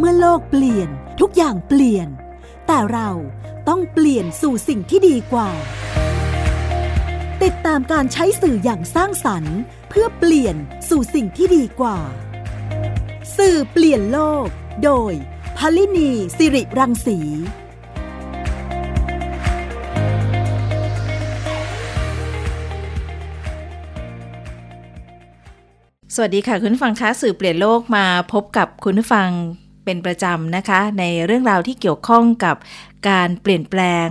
เมื่อโลกเปลี่ยนทุกอย่างเปลี่ยน แต่เราต้องเปลี่ยนสู่สิ่งที่ดีกว่า ติดตามการใช้สื่ออย่างสร้างสรรค์ เพื่อเปลี่ยนสู่สิ่งที่ดีกว่า สื่อเปลี่ยนโลก โดยพลินีสิริรังสีสวัสดีค่ะ คุณฟังคะสื่อเปลี่ยนโลกมาพบกับคุณฟัง เป็นประจำนะคะ ในเรื่องราวที่เกี่ยวข้องกับการเปลี่ยนแปลง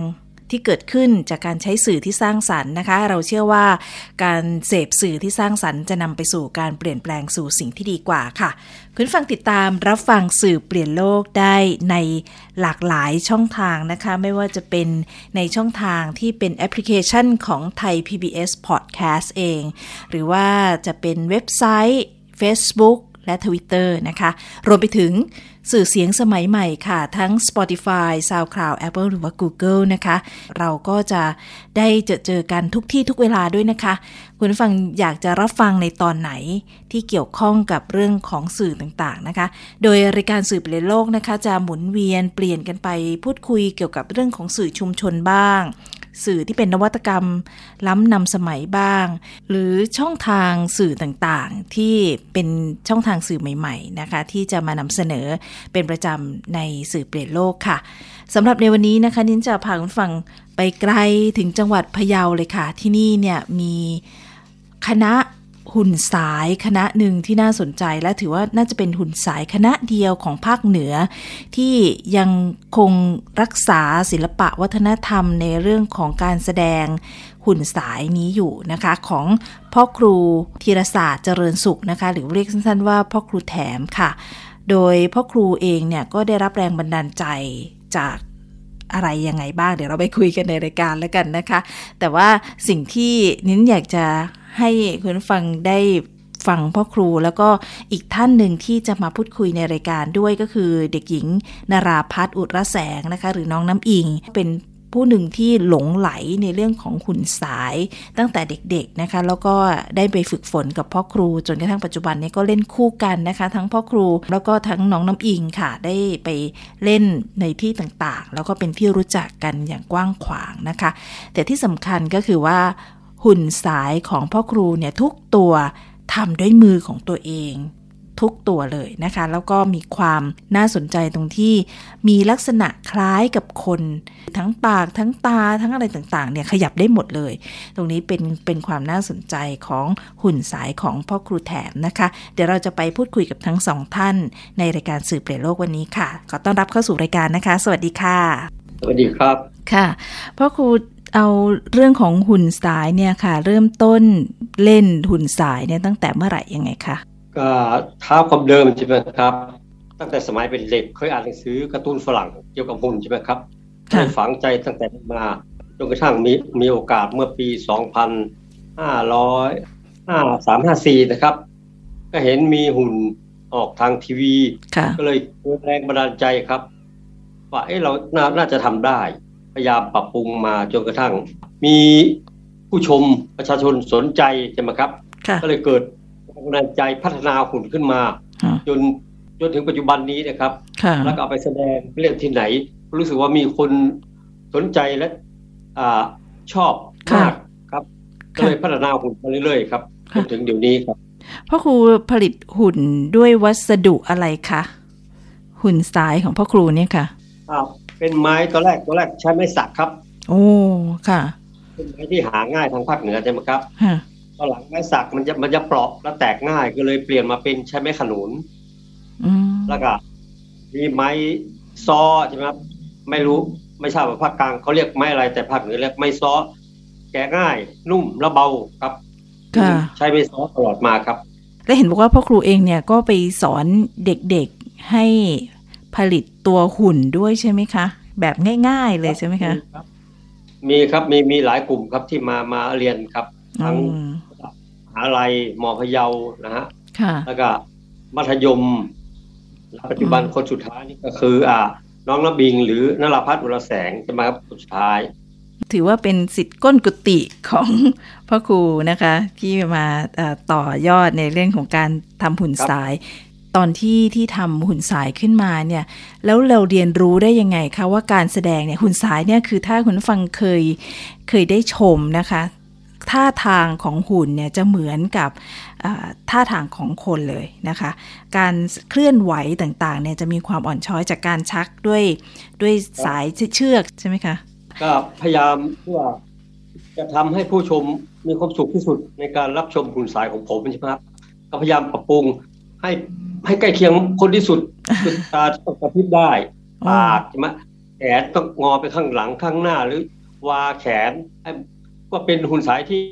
ที่เกิดขึ้นจากการใช้สื่อที่สร้างสรรค์นะคะ เราเชื่อว่าการเสพสื่อที่สร้างสรรค์จะนำไปสู่การเปลี่ยนแปลงสู่สิ่งที่ดีกว่าค่ะ คุณฟังติดตามรับฟังสื่อเปลี่ยนโลกได้ในหลากหลายช่องทางนะคะ ไม่ว่าจะเป็นในช่องทางที่เป็นแอปพลิเคชันของไทย PBS Podcast เอง หรือว่าจะเป็นเว็บไซต์ Facebook และ Twitter นะคะ รวมไปถึงสื่อเสียงสมัยใหม่ค่ะ ทั้ง Spotify, SoundCloud, Apple หรือว่า Google นะคะ เราก็จะได้เจอเจอกันทุกที่ทุกเวลาด้วยนะคะ คุณฟังอยากจะรับฟังในตอนไหนที่เกี่ยวข้องกับเรื่องของสื่อต่างๆนะคะ โดยรายการสื่อเปลี่ยนโลกนะคะ จะหมุนเวียนเปลี่ยนกันไปพูดคุยเกี่ยวกับเรื่องของสื่อชุมชนบ้าง สื่อที่เป็นนวัตกรรม ล้ำนำสมัยบ้าง หรือช่องทางสื่อต่างๆ ที่เป็นช่องทางสื่อใหม่ ๆ นะคะ ที่จะมานำเสนอเป็นประจำในสื่อเปลี่ยนโลกค่ะสำหรับในวันนี้นะคะนินจะพาคุณฟังไปไกลถึงจังหวัดพะเยาเลยค่ะ ที่นี่เนี่ยมีคณะ หุ่นสายคณะหนึ่งที่น่าสนใจและถือว่าน่าจะเป็นหุ่นสายคณะเดียวของภาคเหนือ ที่ยังคงรักษาศิลปะวัฒนธรรมในเรื่องของการแสดงหุ่นสายนี้อยู่นะคะของพ่อครูธีรศาสตร์เจริญสุขนะคะหรือเรียกสั้นๆว่าพ่อครูแถมค่ะ โดยพ่อครูเองเนี่ยก็ได้รับแรงบันดาลใจจากอะไรยังไงบ้าง เดี๋ยวเราไปคุยกันในรายการแล้วกันนะคะ แต่ว่าสิ่งที่นิ้นอยากจะ ให้คุณฟังได้ฟังพ่อครูแล้วก็อีกท่านหนึ่งที่จะมาพูดคุยในรายการด้วยก็คือเด็กหญิงนาราพัฒอุตรแสงนะคะ หรือน้องน้ำอิงเป็นผู้หนึ่งที่หลงไหลในเรื่องของขุนสายตั้งแต่เด็กๆนะคะ แล้วก็ได้ไปฝึกฝนกับพ่อครูจนกระทั่งปัจจุบันนี้ก็เล่นคู่กันนะคะ ทั้งพ่อครูแล้วก็ทั้งน้องน้ำอิงค่ะ ได้ไปเล่นในที่ต่างๆ แล้วก็เป็นที่รู้จักกันอย่างกว้างขวางนะคะ แต่ที่สำคัญก็คือว่า หุ่นสายของพ่อครูเนี่ยทุกตัวทำด้วยมือของตัวเอง ทุกตัวเลยนะคะ แล้วก็มีความน่าสนใจตรงที่มีลักษณะคล้ายกับคน ทั้งปากทั้งตาทั้งอะไรต่างๆเนี่ยขยับได้หมดเลย ตรงนี้เป็นเป็นความน่าสนใจของหุ่นสายของพ่อครูแถมนะคะ เดี๋ยวเราจะไปพูดคุยกับทั้งสองท่าน ในรายการสื่อเปลี่ยนโลกวันนี้ค่ะขอต้อนรับเข้าสู่รายการนะคะ สวัสดีค่ะสวัสดีครับค่ะพ่อครู เอาเรื่องของหุ่นสายเนี่ยค่ะ เริ่มต้นเล่นหุ่นสายเนี่ยตั้งแต่เมื่อไหร่ยังไงคะก็เท้าความเดิมใช่ไหมครับ ตั้งแต่สมัยเป็นเด็กเคยอ่านหนังสือการ์ตูนฝรั่งเกี่ยวกับหุ่นใช่ไหมครับใช้ฝังใจตั้งแต่มาจนกระทั่งมีมีโอกาสเมื่อปี 2554 นะครับ ก็เห็นมีหุ่นออกทางทีวี ก็เลยเกิดแรงบันดาลใจครับ ว่าเอ้เรานน่าจะทำได้พ ยายามปรับปรุงมาจนกระทั่ง มีผู้ชมประชาชนสนใจใช่ไหมครับ ก็เลยเกิดแรงใจพัฒนาหุ่นขึ้นมา จนจนถึงปัจจุบันนี้นะครับ แล้วก็เอาไปแสดงเล่นที่ไหน รู้สึกว่ามีคนสนใจและอชอบมากครับ ก็เลยพัฒนาหุ่นมาเรื่อยๆครับจนถึงเดี๋ยวนี้ครับพ่อครูผลิตหุ่นด้วยวัสดุอะไรคะหุ่นสายของพ่อครูเนี่ยค่ะ เป็นไม้ตัวแรกตัวแรกใช้ไม้สักครับ โอ้ค่ะ เป็นไม้ที่หาง่ายทางภาคเหนือใช่ไหมครับตอนหลังไม้สักมันจะมันจะเปราะและแตกง่ายก็เลยเปลี่ยนมาเป็นใช้ไม้ขนุนแล้วก็มีไม้ซอใช่ไหมครับไม่รู้ไม่ทราบว่าภาคกลางเขาเรียกไม้อะไรแต่ภาคเหนือเรียกไม้ซอแกง่าย นุ่มและเบาครับใช้ไม้ซอตลอดมาครับและเห็นบอกว่าพ่อครูเองเนี่ยก็ไปสอนเด็กๆให้ ผลิตตัวหุ่นด้วยใช่ไหมคะ แบบง่าย ๆ เลยใช่ไหมคะมีครับมีมีหลายกลุ่มครับที่มามาเรียนครับทั้งาลัยมอพะเยานะฮะแล้วก็มัธยมปัจจุบันคนสุดท้ายนี่ก็คือ อ่า น้องนบิง หรือนราพัฒน์อุรแสงจะมาครับสุดท้าย ถือว่าเป็นสิทธิ์ก้นกุฏิของพ่อครูนะคะ ที่มาต่อยอดในเรื่องของการทำหุ่นสาย ตอนที่ที่ทำหุ่นสายขึ้นมาเนี่ยแล้วเราเรียนรู้ได้ยังไงคะว่าการแสดงเนี่ยหุ่นสายเนี่ยคือถ้าคุณฟังเคยเคยได้ชมนะคะท่าทางของหุ่นเนี่ยจะเหมือนกับท่าทางของคนเลยนะคะ การเคลื่อนไหวต่างๆเนี่ยจะมีความอ่อนช้อยจากการชักด้วยด้วยสายเชือกใช่ไหมคะก็พยายามเพื่อจะทำให้ผู้ชมมีความสุขที่สุดในการรับชมหุ่นสายของผมใช่ไหมครับก็พยายามปรับปรุง ให้ให้ใกล้เคียงคนที่สุดคือตาต้องกระพริบได้ปากใช่ไหมแขนต้องงอไปข้างหลังข้างหน้าหรือวาแขนให้ก็เป็นหุ่นสายที่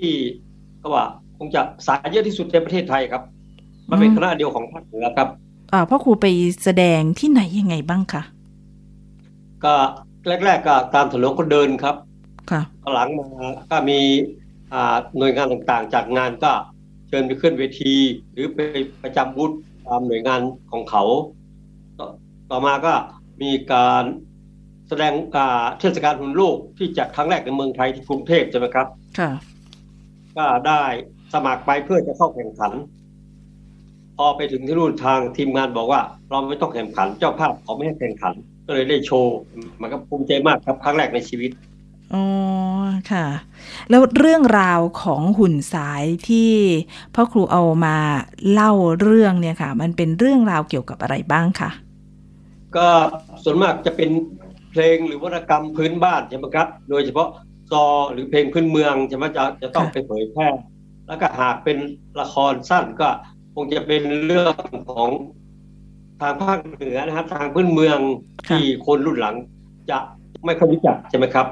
ก็ว่าคงจะสายเยอะที่สุดในประเทศไทยครับ มันเป็นคณะเดียวของภาคเหนือครับอ่าพ่อครูไปแสดงที่ไหนยังไงบ้างคะก็แรก ๆ ก็ตามถนนคนเดินครับ ค่ะหลังมาก็มีอ่าหน่วยงานต่างๆ จากงานก็ เชิญไปขึ้นเวที หรือไปประจำบูธตามหน่วยงานของเขา ต่อมาก็มีการแสดงเทศกาลหุ่นโลกที่จัดครั้งแรกในเมืองไทยที่กรุงเทพใช่ไหมครับ ค่ะ ก็ได้สมัครไปเพื่อจะเข้าแข่งขัน พอไปถึงที่นู่นทางทีมงานบอกว่า เราไม่ต้องแข่งขัน เจ้าภาพเขาไม่ให้แข่งขัน ก็เลยได้โชว์ มันก็ภูมิใจมากครับครั้งแรกในชีวิต อ๋อค่ะ แล้วเรื่องราวของหุ่นสายที่พ่อครูเอามาเล่าเรื่องเนี่ยค่ะ มันเป็นเรื่องราวเกี่ยวกับอะไรบ้างคะก็ส่วนมากจะเป็นเพลงหรือวรรณกรรมพื้นบ้านใช่ไหมครับ โดยเฉพาะซอหรือเพลงพื้นเมืองใช่ไหมจะจะต้องไปเผยแพร่แล้วก็หากเป็นละครสั้นก็คงจะเป็นเรื่องของทางภาคเหนือนะครับทางพื้นเมืองที่คนรุ่นหลัง จะไม่ค่อยรู้จักใช่ไหมครับ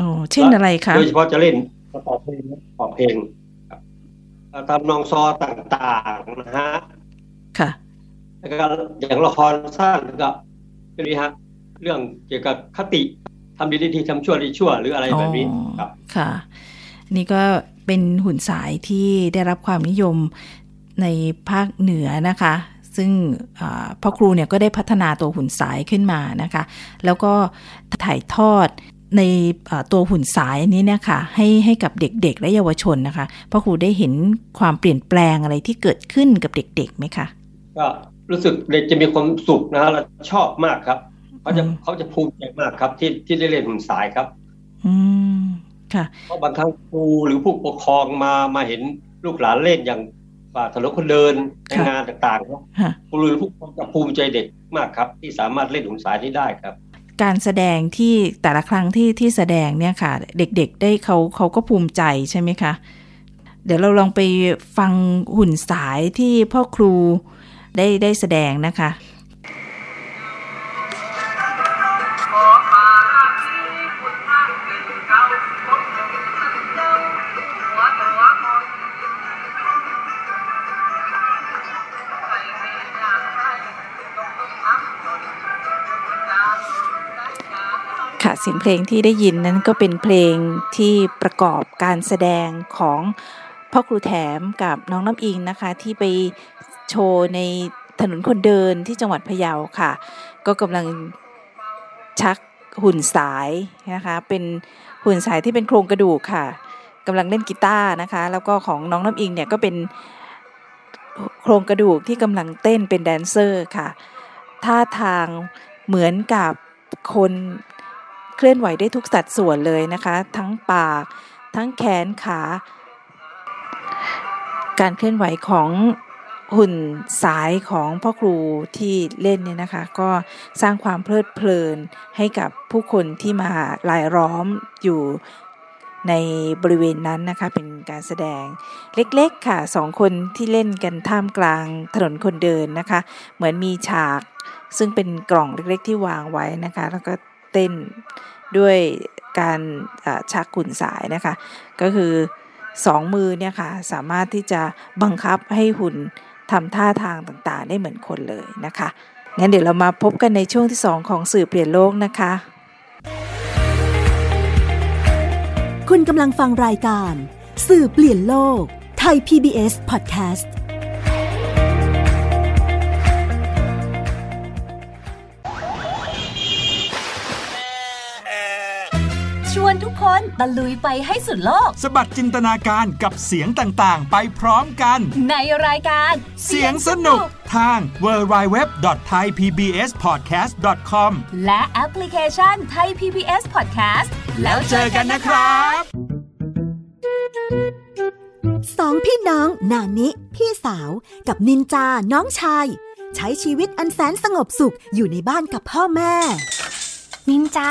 อ๋อเช่นอะไรคะโดยเฉพาะจะเล่นประกอบเพลงประกอบเพลงตามนองซอต่างๆนะฮะค่ะแล้วก็อย่างละครสั้นก็เป็นนี้ฮะเรื่องเกี่ยวกับคติทำดีดีทำชั่วดีชั่ว หรืออะไรแบบนี้ครับค่ะ นี่ก็เป็นหุ่นสายที่ได้รับความนิยมในภาคเหนือนะคะ ซึ่งพ่อครูเนี่ยก็ได้พัฒนาตัวหุ่นสายขึ้นมานะคะ แล้วก็ถ่ายทอด ในตัวหุ่นสายนี้นะคะให้ให้กับเด็กๆ และเยาวชนนะคะพ่อครูได้เห็นความเปลี่ยนแปลงอะไรที่เกิดขึ้นกับเด็กๆไหมคะก็รู้สึกเด็กจะมีความสุขนะและชอบมากครับเขาจะเขาจะภูมิใจมากครับ ที่ที่ได้เล่นหุ่นสายครับ อืมค่ะเพราะบางครั้งครูหรือผู้ปกครองมามาเห็นลูกหลานเล่นอย่างป่าถนนคนเดินในงานต่างๆครับครูหรือผู้ปกครองจะภูมิใจเด็กมากครับ ที่สามารถเล่นหุ่นสายนี้ได้ครับ การแสดงที่แต่ละครั้งที่ที่แสดงเนี่ยค่ะ เด็กๆได้เขาเขาก็ภูมิใจใช่ไหมคะ เดี๋ยวเราลองไปฟังหุ่นสายที่พ่อครูได้ได้แสดงนะคะ เสียงเพลงที่ได้ยินนั้นก็เป็นเพลงที่ประกอบการแสดงของพ่อครูแถมกับน้องน้ำอิงนะคะ ที่ไปโชว์ในถนนคนเดินที่จังหวัดพะเยาค่ะ ก็กำลังชักหุ่นสายนะคะเป็นหุ่นสายที่เป็นโครงกระดูกค่ะกำลังเล่นกีตาร์นะคะ แล้วก็ของน้องน้ำอิงเนี่ยก็เป็นโครงกระดูกที่กำลังเต้นเป็นแดนเซอร์ค่ะท่าทางเหมือนกับคน เคลื่อนไหวได้ทุกสัดส่วนเลยนะคะ ทั้งปาก ทั้งแขนขา การเคลื่อนไหวของหุ่นสายของพ่อครูที่เล่นเนี่ยนะคะ ก็สร้างความเพลิดเพลินให้กับผู้คนที่มาลายล้อมอยู่ในบริเวณนั้นนะคะเป็นการแสดงเล็กๆค่ะสองคนที่เล่นกันท่ามกลางถนนคนเดินนะคะ เหมือนมีฉากซึ่งเป็นกล่องเล็กๆที่วางไว้นะคะ แล้วก็ เต้นด้วยการชักขุนสายนะคะ ก็คือสองมือเนี่ยค่ะสามารถที่จะบังคับให้หุ่นทำท่าทางต่างๆ ได้เหมือนคนเลยนะคะ งั้นเดี๋ยวเรามาพบกันในช่วงที่ 2 ของสื่อเปลี่ยนโลกนะคะ คุณกำลังฟังรายการ สื่อเปลี่ยนโลกไทย PBS Podcast วนทุกคนตะลุยไปให้สุดโลก สบัดจินตนาการกับเสียงต่างๆ ไปพร้อมกัน ในรายการ เสียงสนุกทาง www.thaipbspodcast.com และแอปพลิเคชัน Thai PBS Podcast แล้วเจอกันนะครับสองพี่น้องนานิ พี่สาว กับนินจาน้องชาย ใช้ชีวิตอันแสนสงบสุขอยู่ในบ้านกับพ่อแม่ นินจา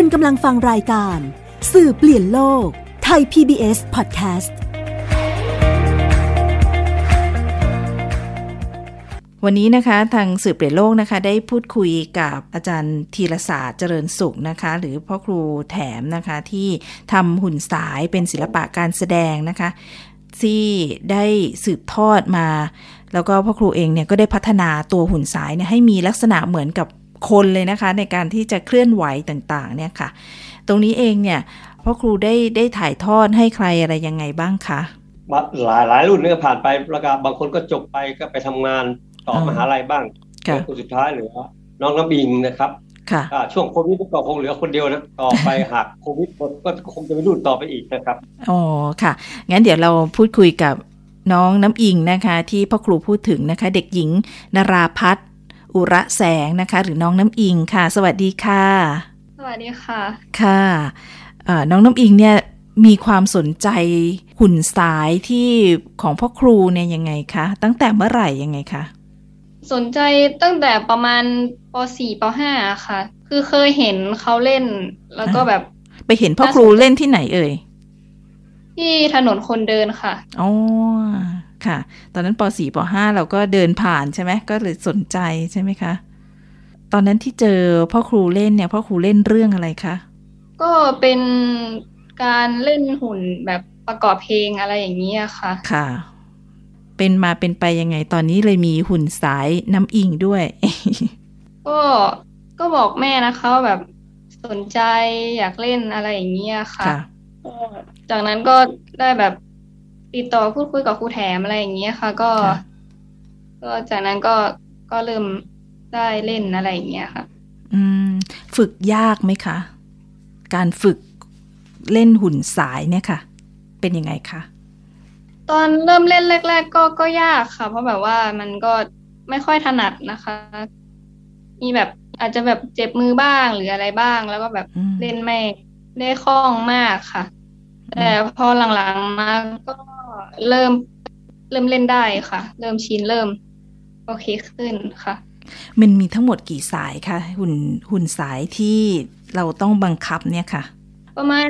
คุณกำลังฟังรายการ สื่อเปลี่ยนโลก ไทย PBS Podcast วันนี้นะคะทางสื่อเปลี่ยนโลกนะคะ ได้พูดคุยกับอาจารย์ธีรศาสตร์เจริญสุขนะคะ หรือพ่อครูแถมนะคะที่ทำหุ่นสายเป็นศิลปะการแสดงนะคะที่ได้สืบทอดมา แล้วก็พ่อครูเองเนี่ยก็ได้พัฒนาตัวหุ่นสายเนี่ยให้มีลักษณะเหมือนกับ คนเลยนะคะในการที่จะเคลื่อนไหวต่างๆเนี่ยค่ะ ตรงนี้เองเนี่ยพ่อครูได้ได้ถ่ายทอดให้ใครอะไรยังไงบ้างคะหลายหลายรุ่นเนี่ยผ่านไปแล้วก็บางคนก็จบไปก็ไปทำงานต่ออืมมหาลัยบ้างค่ะคนสุดท้ายเหลือน้องน้ำบิงนะครับค่ะอ่าช่วงโควิดก็คงเหลือคนเดียวนะต่อไปหากโควิดหมดก็คงจะไม่รุ่นต่อไปอีกนะครับอ๋อค่ะ งั้นเดี๋ยวเราพูดคุยกับน้องน้ำอิงนะคะ ที่พ่อครูพูดถึงนะคะ เด็กหญิงนราพัฒน์ อุระแสงนะคะ หรือน้องน้ำอิงค่ะ สวัสดีค่ะ สวัสดีค่ะ ค่ะเอ่อน้องน้ำอิงเนี่ยมีความสนใจหุ่นสายที่ของพ่อครูเนี่ยยังไงคะ ตั้งแต่เมื่อไหร่ยังไงคะ สนใจตั้งแต่ประมาณป .4 ป .5 ค่ะ คือเคยเห็นเขาเล่น แล้วก็แบบไปเห็นพ่อครูเล่นที่ไหนเอ่ย ที่ถนนคนเดินค่ะ อ๋อ ค่ะ ตอนนั้นป .4 ป .5 เราก็เดินผ่านใช่ไหมก็เลยสนใจใช่ไหมคะ ตอนนั้นที่เจอพ่อครูเล่นเนี่ยพ่อครูเล่นเรื่องอะไรคะ ก็เป็นการเล่นหุ่นแบบประกอบเพลงอะไรอย่างนี้ยค่ะ ค่ะ เป็นมาเป็นไปยังไงตอนนี้เลยมีหุ่นสายน้ำอิงด้วย ก็ก็บอกแม่นะคะว่าแบบสนใจอยากเล่นอะไรอย่างเงี้ยค่ะค่ะก็จากนั้นก็ได้แบบ ติดต่อพูดคุยกับครูแถมอะไรอย่างเงี้ยค่ะ ก็ค่ะก็จากนั้นก็ก็เริ่มได้เล่นอะไรอย่างเงี้ยค่ะ อืม ฝึกยากไหมคะ การฝึกเล่นหุ่นสายเนี่ยค่ะ เป็นยังไงคะตอนเริ่มเล่นแรก ๆ ก็ก็ยากค่ะ เพราะแบบว่ามันก็ไม่ค่อยถนัดนะคะ มีแบบอาจจะแบบเจ็บมือบ้างหรืออะไรบ้าง แล้วก็แบบอืมเล่นไม่ได้คล่องมากค่ะ แต่พอหลังๆมาก็เริ่มเริ่มเล่นได้ค่ะ เริ่มชินเริ่ม โอเคขึ้นค่ะ มันมีทั้งหมดกี่สายคะหุ่นหุ่นสายที่เราต้องบังคับเนี่ยค่ะ ประมาณ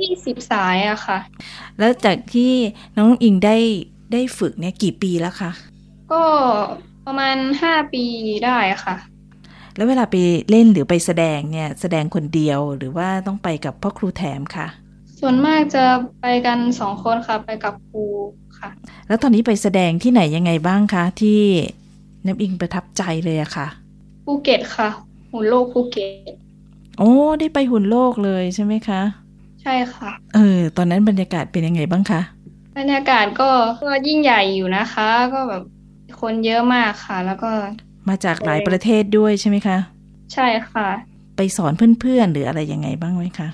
ยี่สิบสายอะค่ะ แล้วจากที่น้องอิงได้ได้ฝึกเนี่ยกี่ปีแล้วคะก็ประมาณห้าปีได้ค่ะ แล้วเวลาไปเล่นหรือไปแสดงเนี่ย แสดงคนเดียวหรือว่าต้องไปกับพ่อครูแถมค่ะ ส่วนมากจะไปกันสองคนค่ะ ไปกับครูค่ะ แล้วตอนนี้ไปแสดงที่ไหนยังไงบ้างคะ ที่น้ำอิงประทับใจเลยอะค่ะภูเก็ตค่ะ หุ่นโลกภูเก็ตโอ้ได้ไปหุ่นโลกเลยใช่ไหมคะ ใช่ค่ะ เออ ตอนนั้นบรรยากาศเป็นยังไงบ้างคะบรรยากาศก็ก็ยิ่งใหญ่อยู่นะคะ ก็แบบคนเยอะมากค่ะ แล้วก็มาจากหลายประเทศด้วยใช่ไหมคะ ใช่ค่ะ ไปสอนเพื่อนๆหรืออะไรยังไงบ้างไหมคะ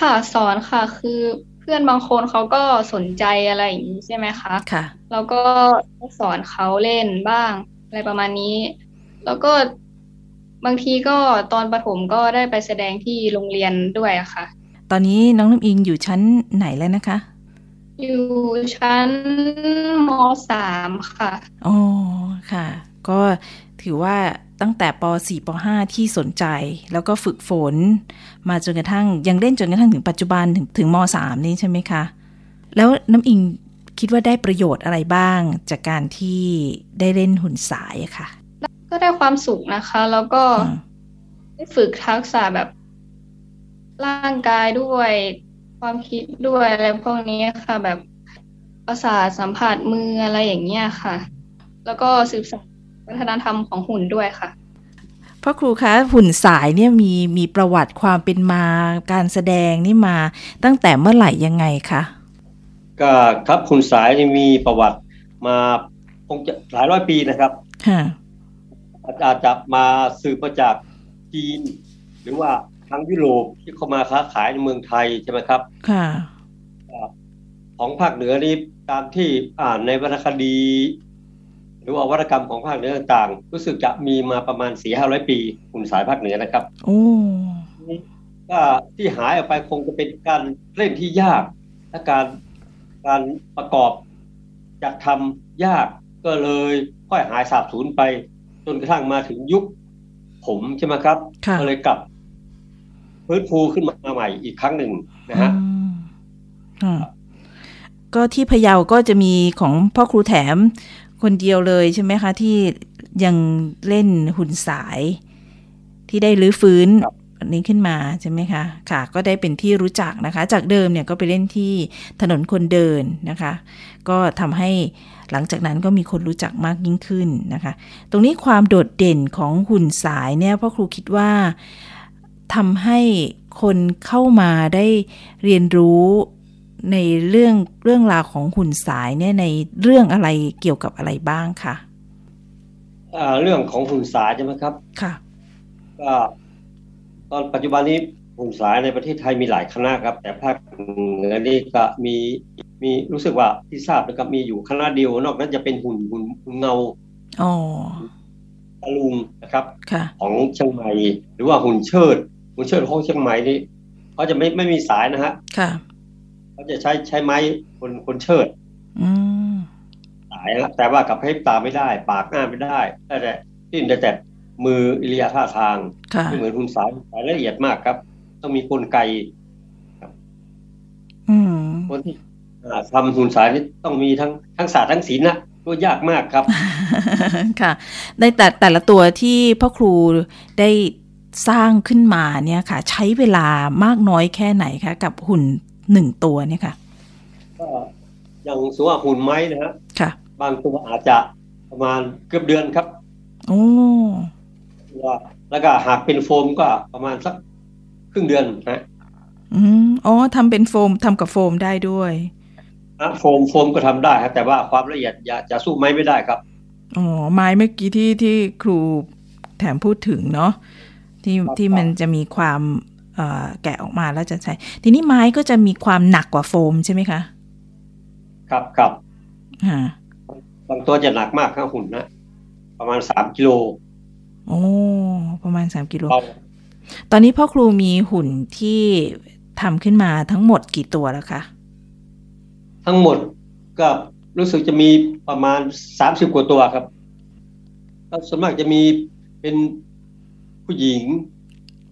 ค่ะสอนค่ะ คือเพื่อนบางคนเขาก็สนใจอะไรอย่างนี้ใช่ไหมคะค่ะแล้วก็สอนเขาเล่นบ้าง อะไรประมาณนี้ แล้วก็บางทีก็ตอนประถมก็ได้ไปแสดงที่โรงเรียนด้วยอะค่ะ ตอนนี้น้องน้ำอิงอยู่ชั้นไหนแล้วนะคะ อยู่ชั้นมสามค่ะอ๋อค่ะ ก็ถือว่า ตั้งแต่ป .4 ป .5 ที่สนใจ แล้วก็ฝึกฝน มาจนกระทั่งยังเล่นจนกระทั่งถึงปัจจุบันถึงถึงม .3 นี่ใช่ไหมคะ แล้วน้ำอิงคิดว่าได้ประโยชน์อะไรบ้างจากการที่ได้เล่นหุ่นสายอะค่ะ ก็ได้ความสุขนะคะ แล้วก็ได้ฝึกทักษะแบบร่างกายด้วยความคิดด้วยอะไรพวกนี้ค่ะ แบบประสาทสัมผัสมืออะไรอย่างเงี้ยค่ะ แล้วก็สืบสาน วัฒนธรรมของหุ่นด้วยค่ะพ่อครูคะหุ่นสายเนี่ยมีมีประวัติความเป็นมาการแสดงนี่มาตั้งแต่เมื่อไหร่ยังไงคะก็ครับหุ่นสายนี่มีประวัติมาคงจะหลายร้อยปีนะครับค่ะอาจจะมาสืบมาจากจีน หรือว่าทางยุโรปที่เข้ามาค้าขายในเมืองไทยใช่ไหมครับ ค่ะ ของภาคเหนือนี่ตามที่อ่านในวรรณคดี หรือว่าวรรณกรรมของภาคเหนือต่างๆ รู้สึกจะมีมาประมาณสี่ห้าร้อยปีหุ่นสายภาคเหนือนะครับโอ้ก็ที่หายออกไปคงจะเป็นการเล่นที่ยาก และการการประกอบจะทำยากก็เลยค่อยหายสาบสูญไปจนกระทั่งมาถึงยุค ผมใช่ไหมครับก็เลยกลับฟื้นฟูขึ้นมาใหม่อีกครั้งหนึ่งนะฮะก็ที่พะเยาก็จะมีของพ่อครูแถม คนเดียวเลยใช่ไหมคะ ที่ยังเล่นหุ่นสายที่ได้รื้อฟื้นนี้ขึ้นมาใช่ไหมคะ ค่ะ ก็ได้เป็นที่รู้จักนะคะ จากเดิมเนี่ยก็ไปเล่นที่ถนนคนเดินนะคะ ก็ทำให้หลังจากนั้นก็มีคนรู้จักมากยิ่งขึ้นนะคะ ตรงนี้ความโดดเด่นของหุ่นสายเนี่ยพ่อครูคิดว่าทำให้คนเข้ามาได้เรียนรู้ ในเรื่องเรื่องราวของหุ่นสายเนี่ยในเรื่องอะไรเกี่ยวกับอะไรบ้างคะเรื่องของหุ่นสายใช่ไหมครับ ค่ะ ก็ตอนปัจจุบันนี้หุ่นสายในประเทศไทยมีหลายคณะครับ แต่ภาคเหนือนี่ก็มีมีรู้สึกว่าที่ทราบนะครับมีอยู่คณะเดียวนอกนั้นจะเป็นหุ่นหุ่นหุ่นเงาอ๋อตะลุงนะครับค่ะของเชียงใหม่ หรือว่าหุ่นเชิด หุ่นเชิดของเชียงใหม่นี่เขาจะไม่ไม่มีสายนะฮะค่ะ เขาจะใช้ใช้ไม้คนคนเชิดอืมสายแต่ว่ากับให้ตาไม่ได้ ปากหน้าไม่ได้ แต่ที่แต่แต่มืออิริยาท่าทางไม่เหมือนหุ่นสายสายละเอียดมากครับ ต้องมีกลไกคนที่ทำหุ่นสายนี่ต้องมีทั้งทั้งศาสตร์ทั้งศิลป์นะตัวยากมากครับ ค่ะ ในแต่แต่ละตัวที่พ่อครูได้สร้างขึ้นมาเนี่ยค่ะ ใช้เวลามากน้อยแค่ไหนคะ กับหุ่น หนึ่งตัวเนี่ยค่ะก็อย่างสมมติว่าหุ่นไม้นะฮะค่ะ บางตัวอาจจะประมาณเกือบเดือนครับโอ้แล้วก็หากเป็นโฟมก็ประมาณสักครึ่งเดือนนะอืมอ๋อทำเป็นโฟมทำกับโฟมได้ด้วยนะโฟมโฟมก็ทำได้ครับแต่ว่าความละเอียดอย่าจะสู้ไม้ไม่ได้ครับอ๋อไม้เมื่อกี้ที่ที่ครูแถมพูดถึงเนาะที่ที่มันจะมีความ แกะออกมาแล้วจะใช้ ทีนี้ไม้ก็จะมีความหนักกว่าโฟมใช่ไหมคะ ครับครับอ่าบางตัวจะหนักมากข้างหุ่นนะประมาณสามกิโลโอ้ประมาณสามกิโลตอนนี้พ่อครูมีหุ่นที่ทำขึ้นมาทั้งหมดกี่ตัวแล้วคะ ทั้งหมดก็รู้สึกจะมีประมาณสามสิบกว่าตัวครับส่วนมากจะมีเป็นผู้หญิง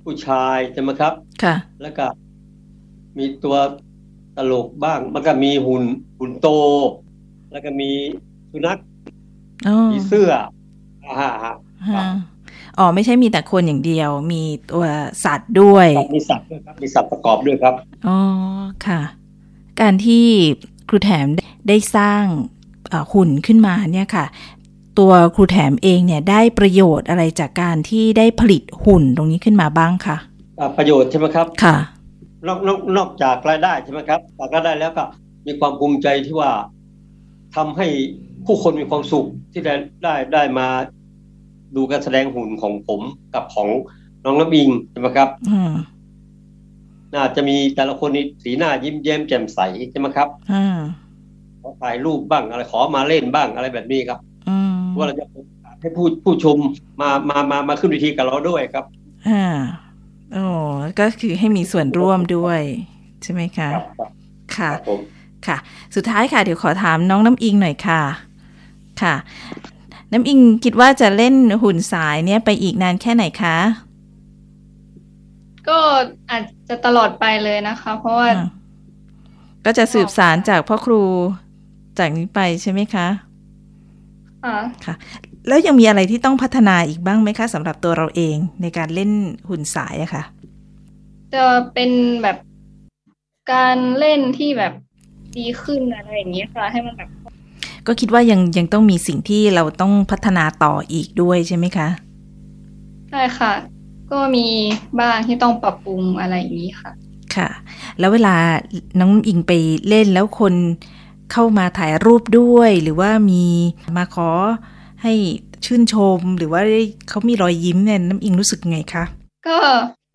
ผู้ชายใช่ไหมครับ ค่ะ แล้วก็มีตัวตลกบ้างมันก็มีหุ่นหุ่นโต แล้วก็มีสุนัขมีเสื้ออ่าอ๋อไม่ใช่มีแต่คนอย่างเดียว มีตัวสัตว์ด้วย มีสัตว์ด้วยครับ มีสัตว์ประกอบด้วยครับ อ๋อ ค่ะ การที่ครูแถมได้สร้างหุ่นขึ้นมาเนี่ยค่ะ ตัวครูแถมเองเนี่ยได้ประโยชน์อะไรจากการที่ได้ผลิตหุ่นตรงนี้ขึ้นมาบ้างคะประโยชน์ใช่ไหมครับค่ะ นอกนอกนอกจากรายได้ใช่ไหมครับจากรายได้แล้วก็มีความภูมิใจที่ว่าทำให้ผู้คนมีความสุขที่ได้ได้ได้มาดูการแสดงหุ่นของผมกับของน้องน้ำบิงใช่ไหมครับน่าจะมีแต่ละคนนี่สีหน้ายิ้มแย้มแจ่มใสใช่ไหมครับขอถ่ายรูปบ้างอะไรขอมาเล่นบ้างอะไรแบบนี้ครับ ว่าเราจะให้ผู้ผู้ชมมามามามาขึ้นวิธีกับเราด้วยครับ อ่าโอ้ก็คือให้มีส่วนร่วมด้วย ใช่ไหมคะค่ะค่ะ สุดท้ายค่ะ เดี๋ยวขอถามน้องน้ำอิงหน่อยค่ะ ค่ะ น้ำอิงคิดว่าจะเล่นหุ่นสายเนี่ยไปอีกนานแค่ไหนคะ ก็อาจจะตลอดไปเลยนะคะ เพราะว่า ก็จะสืบสารจากพ่อครูจากนี้ไปใช่ไหมคะ ค่ะ แล้วยังมีอะไรที่ต้องพัฒนาอีกบ้างไหมคะสำหรับตัวเราเองในการเล่นหุ่นสายอะคะ่ะ จะเป็นแบบการเล่นที่แบบดีขึ้นอะไรอย่างนี้ค่ะ ให้มันแบบ ก็คิดว่ายังยังต้องมีสิ่งที่เราต้องพัฒนาต่ออีกด้วยใช่ไหมคะใช่ค่ะ ก็มีบ้างที่ต้องปรับปรุงอะไรอย่างนี้ค่ะ ค่ะ แล้วเวลาน้องอิงไปเล่นแล้วคน เข้ามาถ่ายรูปด้วย หรือว่ามีมาขอให้ชื่นชม หรือว่าเขามีรอยยิ้มเนี่ยน้ำอิงรู้สึกไงคะ ก็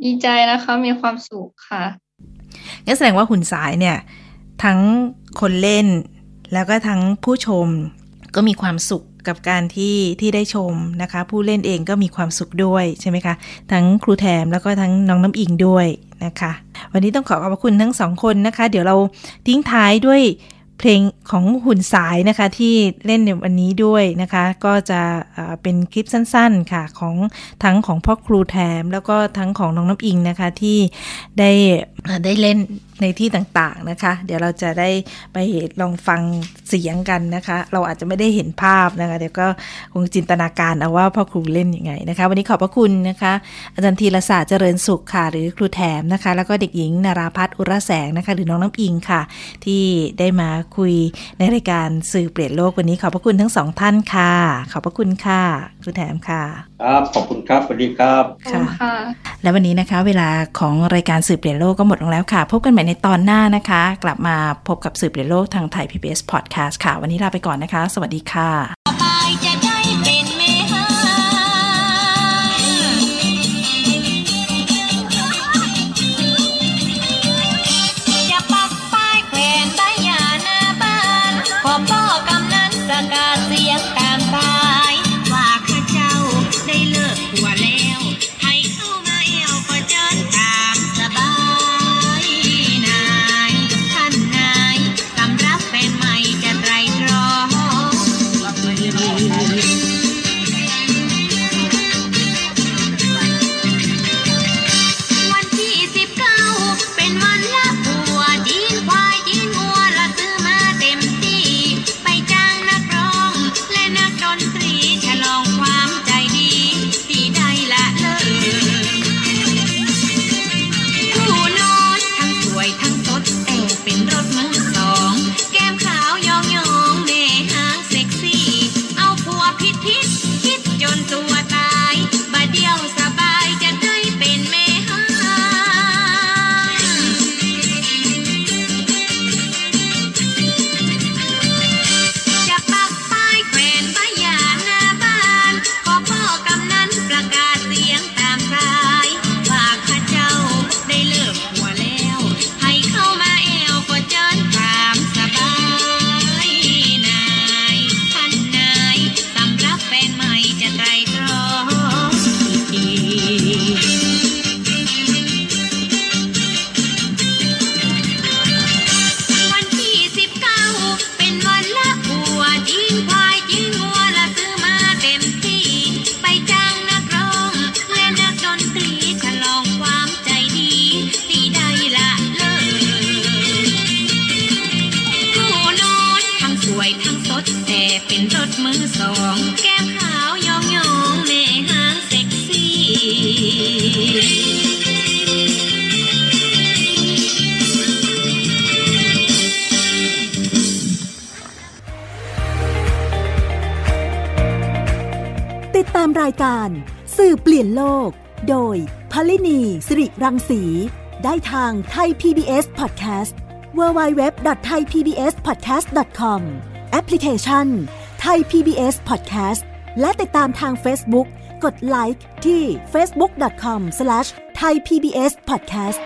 ดีใจนะคะมีความสุขค่ะงั้นแสดงว่าหุ่นสายเนี่ย ทั้งคนเล่น แล้วก็ทั้งผู้ชมก็มีความสุขกับการที่ที่ได้ชมนะคะ ผู้เล่นเองก็มีความสุขด้วยใช่ไหมคะ ทั้งครูแถมแล้วก็ทั้งน้องน้ำอิงด้วยนะคะ วันนี้ต้องขอขอบคุณทั้งสองคนนะคะ เดี๋ยวเราทิ้งท้ายด้วย เพลงของหุ่นสายนะคะที่เล่นในวันนี้ด้วยนะคะ ก็จะเป็นคลิปสั้นๆค่ะของทั้งของพ่อครูแถม แล้วก็ทั้งของน้องน้ำอิงนะคะที่ได้ได้เล่นในที่ต่างๆนะคะ เดี๋ยวเราจะได้ไปลองฟังเสียงกันนะคะ เราอาจจะไม่ได้เห็นภาพนะคะ เดี๋ยวก็คงจินตนาการเอาว่าพ่อครูเล่นยังไงนะคะ วันนี้ขอบพระคุณนะคะ อาจารย์ธีรศาสตร์เจริญสุขค่ะ หรือครูแถมนะคะ แล้วก็เด็กหญิงนาราพัฒน์อุรแสงนะคะ หรือน้องน้ำอิงค่ะ ที่ได้มาคุยในรายการสื่อเปลี่ยนโลกวันนี้ขอบพระคุณทั้งสองท่านค่ะ ขอบพระคุณค่ะครูแถมค่ะครับขอบคุณครับสวัสดีครับค่ะ และวันนี้นะคะ เวลาของรายการสื่อเปลี่ยนโลกก็หมดลงแล้วค่ะ พบกันใหม่ในตอนหน้านะคะ กลับมาพบกับสืบเรียนโลกทางไทย PBS Podcast ค่ะ วันนี้ลาไปก่อนนะคะ สวัสดีค่ะ เป็นรถมือสอง แก้มขาวยองยองแม่หางเซ็กซี่ ติดตามรายการสื่อเปลี่ยนโลก โดยพลินีสิริรังสี ได้ทางไทย PBS Podcast www.thaipbspodcast.com แอปพลิเคชันไทย PBS Podcast และติดตามทาง Facebook กดไลค์ที่ facebook.com/thaipbspodcast